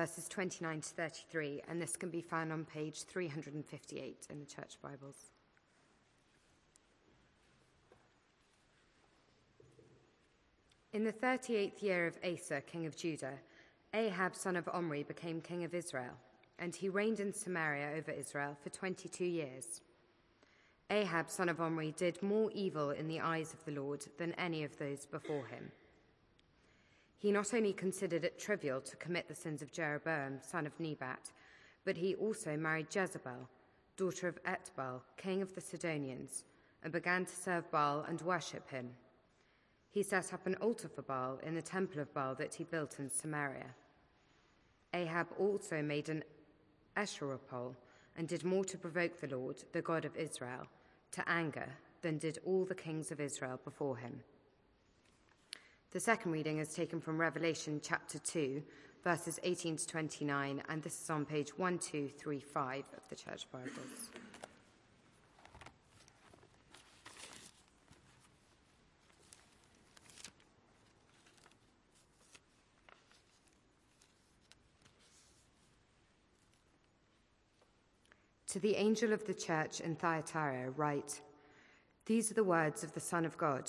verses 29 to 33, and this can be found on page 358 in the Church Bibles. In the 38th year of Asa, king of Judah, Ahab, son of Omri, became king of Israel, and he reigned in Samaria over Israel for 22 years. Ahab, son of Omri, did more evil in the eyes of the Lord than any of those before him. He not only considered it trivial to commit the sins of Jeroboam, son of Nebat, but he also married Jezebel, daughter of Ethbaal, king of the Sidonians, and began to serve Baal and worship him. He set up an altar for Baal in the temple of Baal that he built in Samaria. Ahab also made an Asherah pole and did more to provoke the Lord, the God of Israel, to anger than did all the kings of Israel before him. The second reading is taken from Revelation chapter 2, verses 18 to 29, and this is on page 1235 of the Church Bibles. To the angel of the church in Thyatira, write These are the words of the Son of God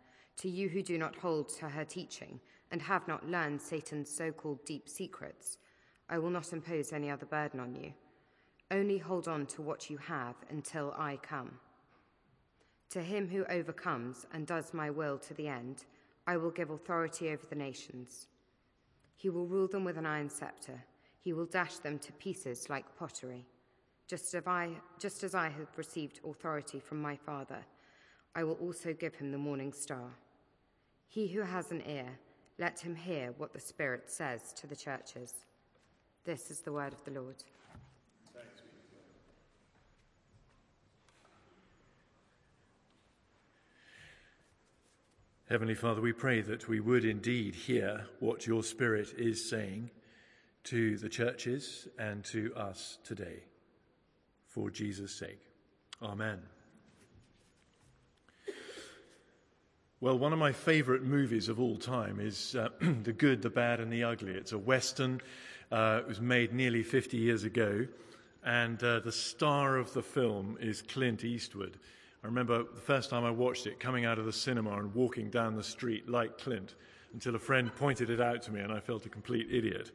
to you who do not hold to her teaching and have not learned Satan's so called deep secrets, I will not impose any other burden on you. Only hold on to what you have until I come. To him who overcomes and does my will to the end, I will give authority over the nations. He will rule them with an iron scepter. He will dash them to pieces like pottery. Just as I, just as I have received authority from my Father, I will also give him the morning star. He who has an ear, let him hear what the Spirit says to the churches. This is the word of the Lord. Heavenly Father, we pray that we would indeed hear what your Spirit is saying to the churches and to us today. For Jesus' sake. Amen. Well, one of my favorite movies of all time is uh, The Good, the Bad, and the Ugly. It's a Western. Uh, it was made nearly 50 years ago, and uh, the star of the film is Clint Eastwood. I remember the first time I watched it coming out of the cinema and walking down the street like Clint until a friend pointed it out to me and I felt a complete idiot.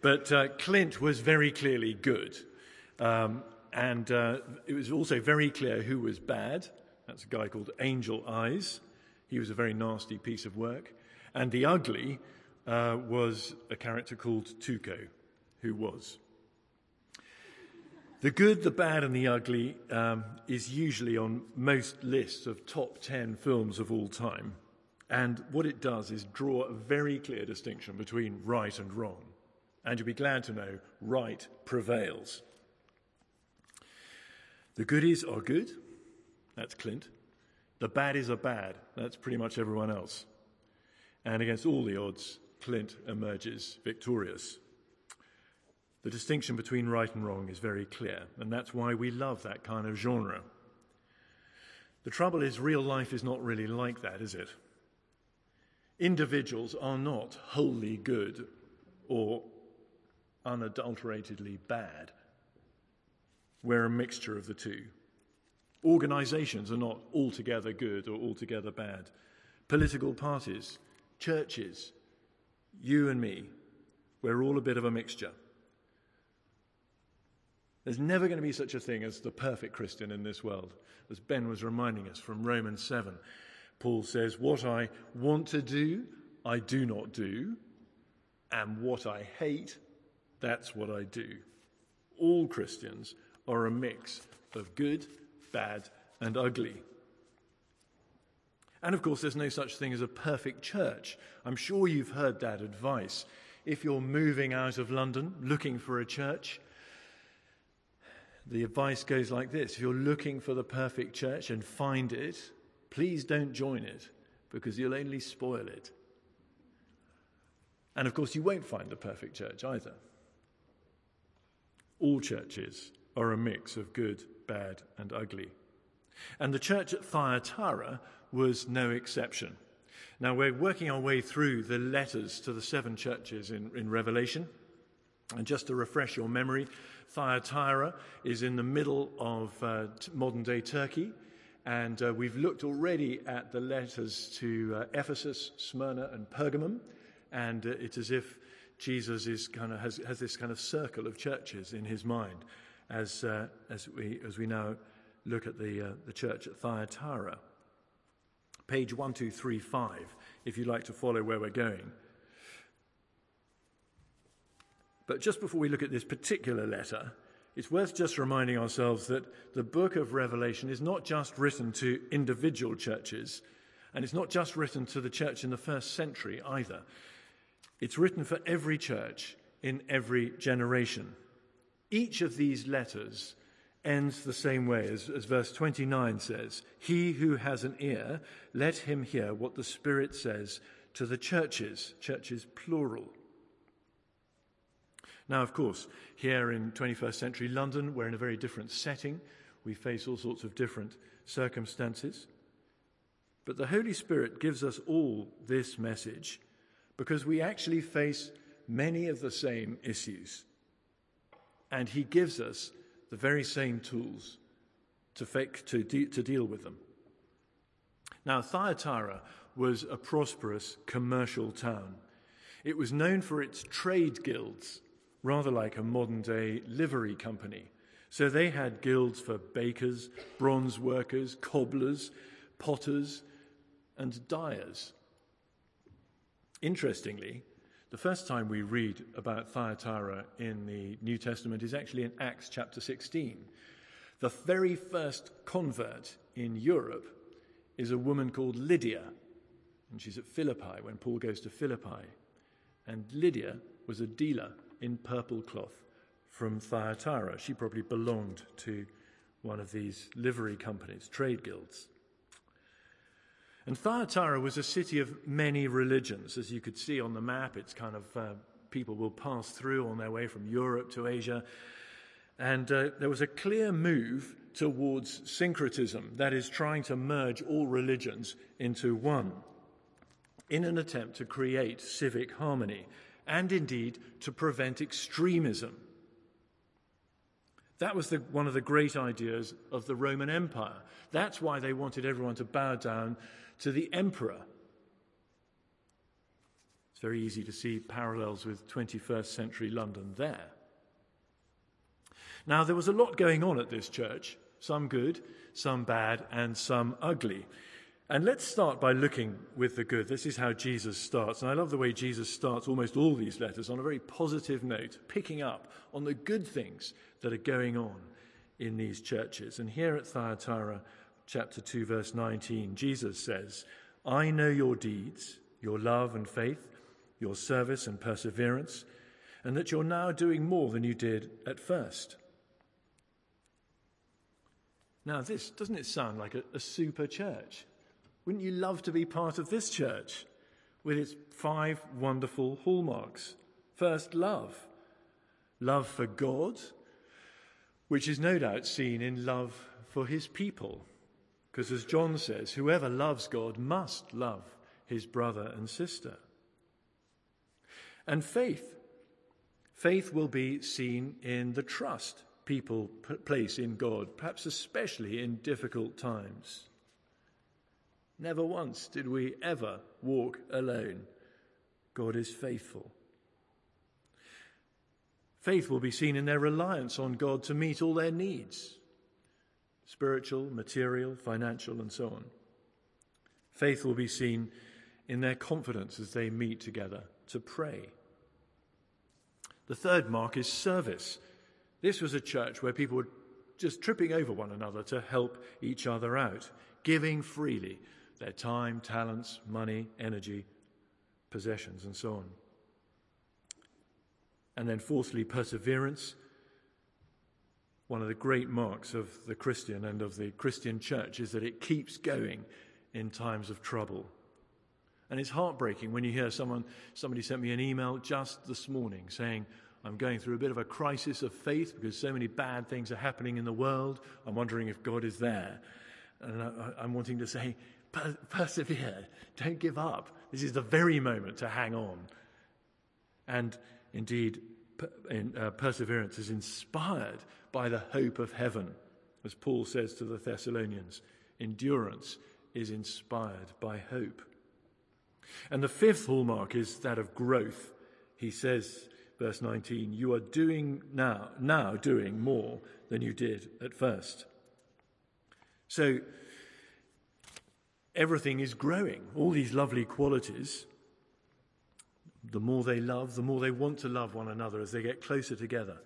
But uh, Clint was very clearly good. Um, and uh, it was also very clear who was bad. That's a guy called Angel Eyes. He was a very nasty piece of work. And the ugly uh, was a character called Tuco, who was. The good, the bad, and the ugly um, is usually on most lists of top 10 films of all time. And what it does is draw a very clear distinction between right and wrong. And you'll be glad to know right prevails. The goodies are good, that's Clint. The baddies are bad. That's pretty much everyone else. And against all the odds, Clint emerges victorious. The distinction between right and wrong is very clear, and that's why we love that kind of genre. The trouble is, real life is not really like that, is it? Individuals are not wholly good or unadulteratedly bad. We're a mixture of the two. Organizations are not altogether good or altogether bad. Political parties, churches, you and me, we're all a bit of a mixture. There's never going to be such a thing as the perfect Christian in this world. As Ben was reminding us from Romans 7, Paul says, What I want to do, I do not do, and what I hate, that's what I do. All Christians are a mix of good, bad, and ugly. And of course, there's no such thing as a perfect church. I'm sure you've heard that advice. If you're moving out of London looking for a church, the advice goes like this If you're looking for the perfect church and find it, please don't join it because you'll only spoil it. And of course, you won't find the perfect church either. All churches are a mix of good, bad, and ugly. And the church at Thyatira was no exception. Now, we're working our way through the letters to the seven churches in, in Revelation. And just to refresh your memory, Thyatira is in the middle of uh, modern day Turkey. And uh, we've looked already at the letters to uh, Ephesus, Smyrna, and Pergamum. And uh, it's as if Jesus is kind of has, has this kind of circle of churches in his mind as, uh, as, we, as we now look at the, uh, the church at Thyatira. Page 1235, if you'd like to follow where we're going. But just before we look at this particular letter, it's worth just reminding ourselves that the book of Revelation is not just written to individual churches, and it's not just written to the church in the first century either. It's written for every church in every generation. Each of these letters ends the same way as, as, verse 29 says He who has an ear, let him hear what the Spirit says to the churches, churches plural. Now, of course, here in 21st century London, we're in a very different setting. We face all sorts of different circumstances. But the Holy Spirit gives us all this message because we actually face many of the same issues. And He gives us the very same tools to, fake, to, de- to deal with them. Now, Thyatira was a prosperous commercial town. It was known for its trade guilds, rather like a modern day livery company. So they had guilds for bakers, bronze workers, cobblers, potters, and dyers. Interestingly, the first time we read about Thyatira in the New Testament is actually in Acts chapter 16. The very first convert in Europe is a woman called Lydia, and she's at Philippi when Paul goes to Philippi. And Lydia was a dealer in purple cloth from Thyatira. She probably belonged to one of these livery companies, trade guilds. And Thyatira was a city of many religions. As you could see on the map, it's kind of uh, people will pass through on their way from Europe to Asia. And uh, there was a clear move towards syncretism, that is, trying to merge all religions into one, in an attempt to create civic harmony and indeed to prevent extremism. That was the, one of the great ideas of the Roman Empire. That's why they wanted everyone to bow down to the emperor. It's very easy to see parallels with 21st century London there. Now, there was a lot going on at this church some good, some bad, and some ugly. And let's start by looking with the good. This is how Jesus starts. And I love the way Jesus starts almost all these letters on a very positive note, picking up on the good things that are going on in these churches. And here at Thyatira, chapter 2, verse 19, Jesus says, I know your deeds, your love and faith, your service and perseverance, and that you're now doing more than you did at first. Now, this doesn't it sound like a, a super church? Wouldn't you love to be part of this church with its five wonderful hallmarks? First, love. Love for God, which is no doubt seen in love for his people. Because as John says, whoever loves God must love his brother and sister. And faith. Faith will be seen in the trust people place in God, perhaps especially in difficult times. Never once did we ever walk alone. God is faithful. Faith will be seen in their reliance on God to meet all their needs spiritual, material, financial, and so on. Faith will be seen in their confidence as they meet together to pray. The third mark is service. This was a church where people were just tripping over one another to help each other out, giving freely their time, talents, money, energy, possessions, and so on. And then, fourthly, perseverance. One of the great marks of the Christian and of the Christian church is that it keeps going in times of trouble. And it's heartbreaking when you hear someone, somebody sent me an email just this morning saying, I'm going through a bit of a crisis of faith because so many bad things are happening in the world. I'm wondering if God is there. And I, am wanting to say, persevere, don't give up. This is the very moment to hang on. And Indeed, uh, perseverance is inspired by the hope of heaven, as Paul says to the Thessalonians. Endurance is inspired by hope. And the fifth hallmark is that of growth. He says, verse 19, you are doing now, now doing more than you did at first. So everything is growing. All these lovely qualities the more they love, the more they want to love one another as they get closer together.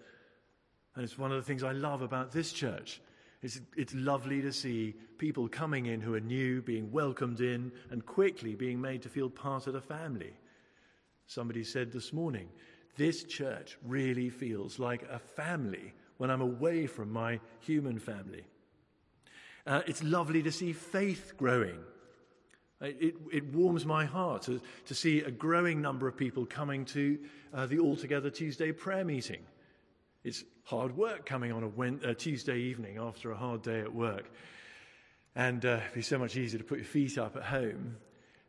And it's one of the things I love about this church. It's, it's lovely to see people coming in who are new, being welcomed in, and quickly being made to feel part of the family. Somebody said this morning, this church really feels like a family when I'm away from my human family. Uh, it's lovely to see faith growing it, it, warms my heart to, to, see a growing number of people coming to uh, the Altogether Tuesday prayer meeting. It's hard work coming on a, a Tuesday evening after a hard day at work. And uh, it'd be so much easier to put your feet up at home.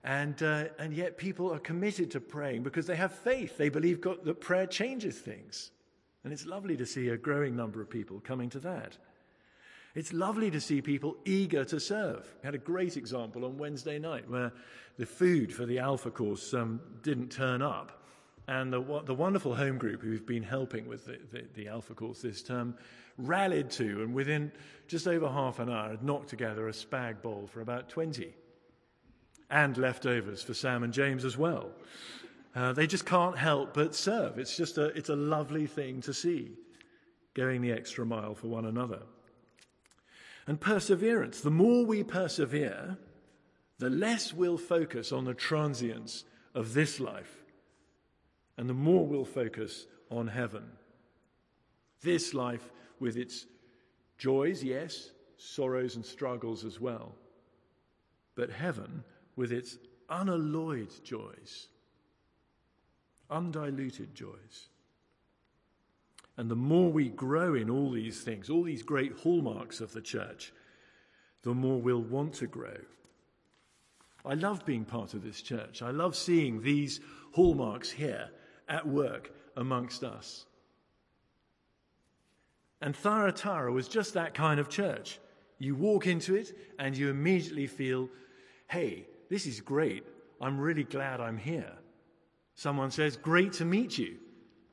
And, uh, and yet people are committed to praying because they have faith. They believe God, that prayer changes things. And it's lovely to see a growing number of people coming to that. It's lovely to see people eager to serve. We had a great example on Wednesday night where the food for the Alpha course um, didn't turn up. And the, the wonderful home group who've been helping with the, the, the, Alpha course this term rallied to, and within just over half an hour, had knocked together a spag bowl for about 20 and leftovers for Sam and James as well. Uh, they just can't help but serve. It's just a, it's a lovely thing to see, going the extra mile for one another and perseverance. The more we persevere, the less we'll focus on the transience of this life, and the more we'll focus on heaven. This life with its joys, yes, sorrows and struggles as well, but heaven with its unalloyed joys, undiluted joys. And the more we grow in all these things, all these great hallmarks of the church, the more we'll want to grow. I love being part of this church. I love seeing these hallmarks here at work amongst us. And Thyatira was just that kind of church. You walk into it and you immediately feel, hey, this is great. I'm really glad I'm here. Someone says, great to meet you.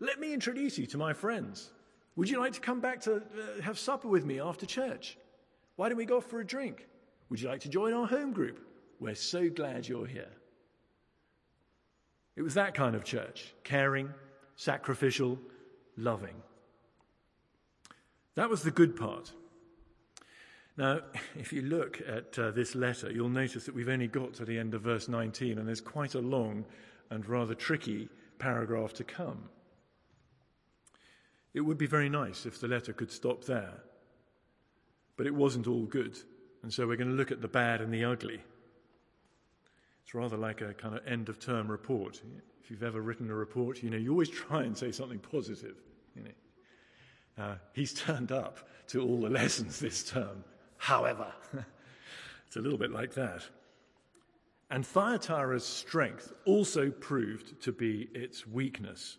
Let me introduce you to my friends. Would you like to come back to uh, have supper with me after church? Why don't we go for a drink? Would you like to join our home group? We're so glad you're here. It was that kind of church caring, sacrificial, loving. That was the good part. Now, if you look at uh, this letter, you'll notice that we've only got to the end of verse 19, and there's quite a long and rather tricky paragraph to come. It would be very nice if the letter could stop there. But it wasn't all good. And so we're going to look at the bad and the ugly. It's rather like a kind of end of term report. If you've ever written a report, you know, you always try and say something positive. You know. Uh, he's turned up to all the lessons this term. However, it's a little bit like that. And Thyatira's strength also proved to be its weakness.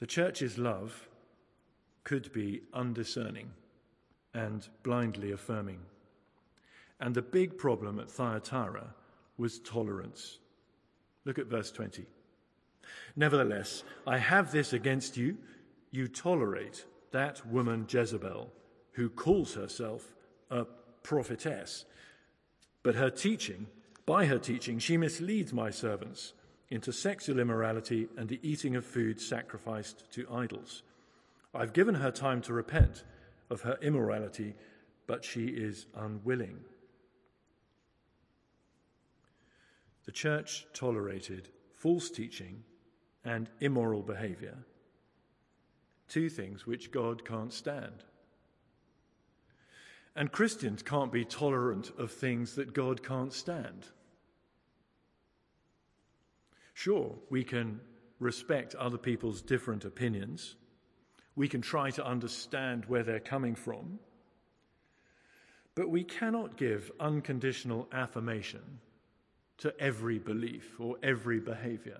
The church's love could be undiscerning and blindly affirming. And the big problem at Thyatira was tolerance. Look at verse 20. Nevertheless, I have this against you. You tolerate that woman Jezebel, who calls herself a prophetess. But her teaching, by her teaching, she misleads my servants into sexual immorality and the eating of food sacrificed to idols. I've given her time to repent of her immorality, but she is unwilling. The church tolerated false teaching and immoral behavior, two things which God can't stand. And Christians can't be tolerant of things that God can't stand. Sure, we can respect other people's different opinions. We can try to understand where they're coming from. But we cannot give unconditional affirmation to every belief or every behavior.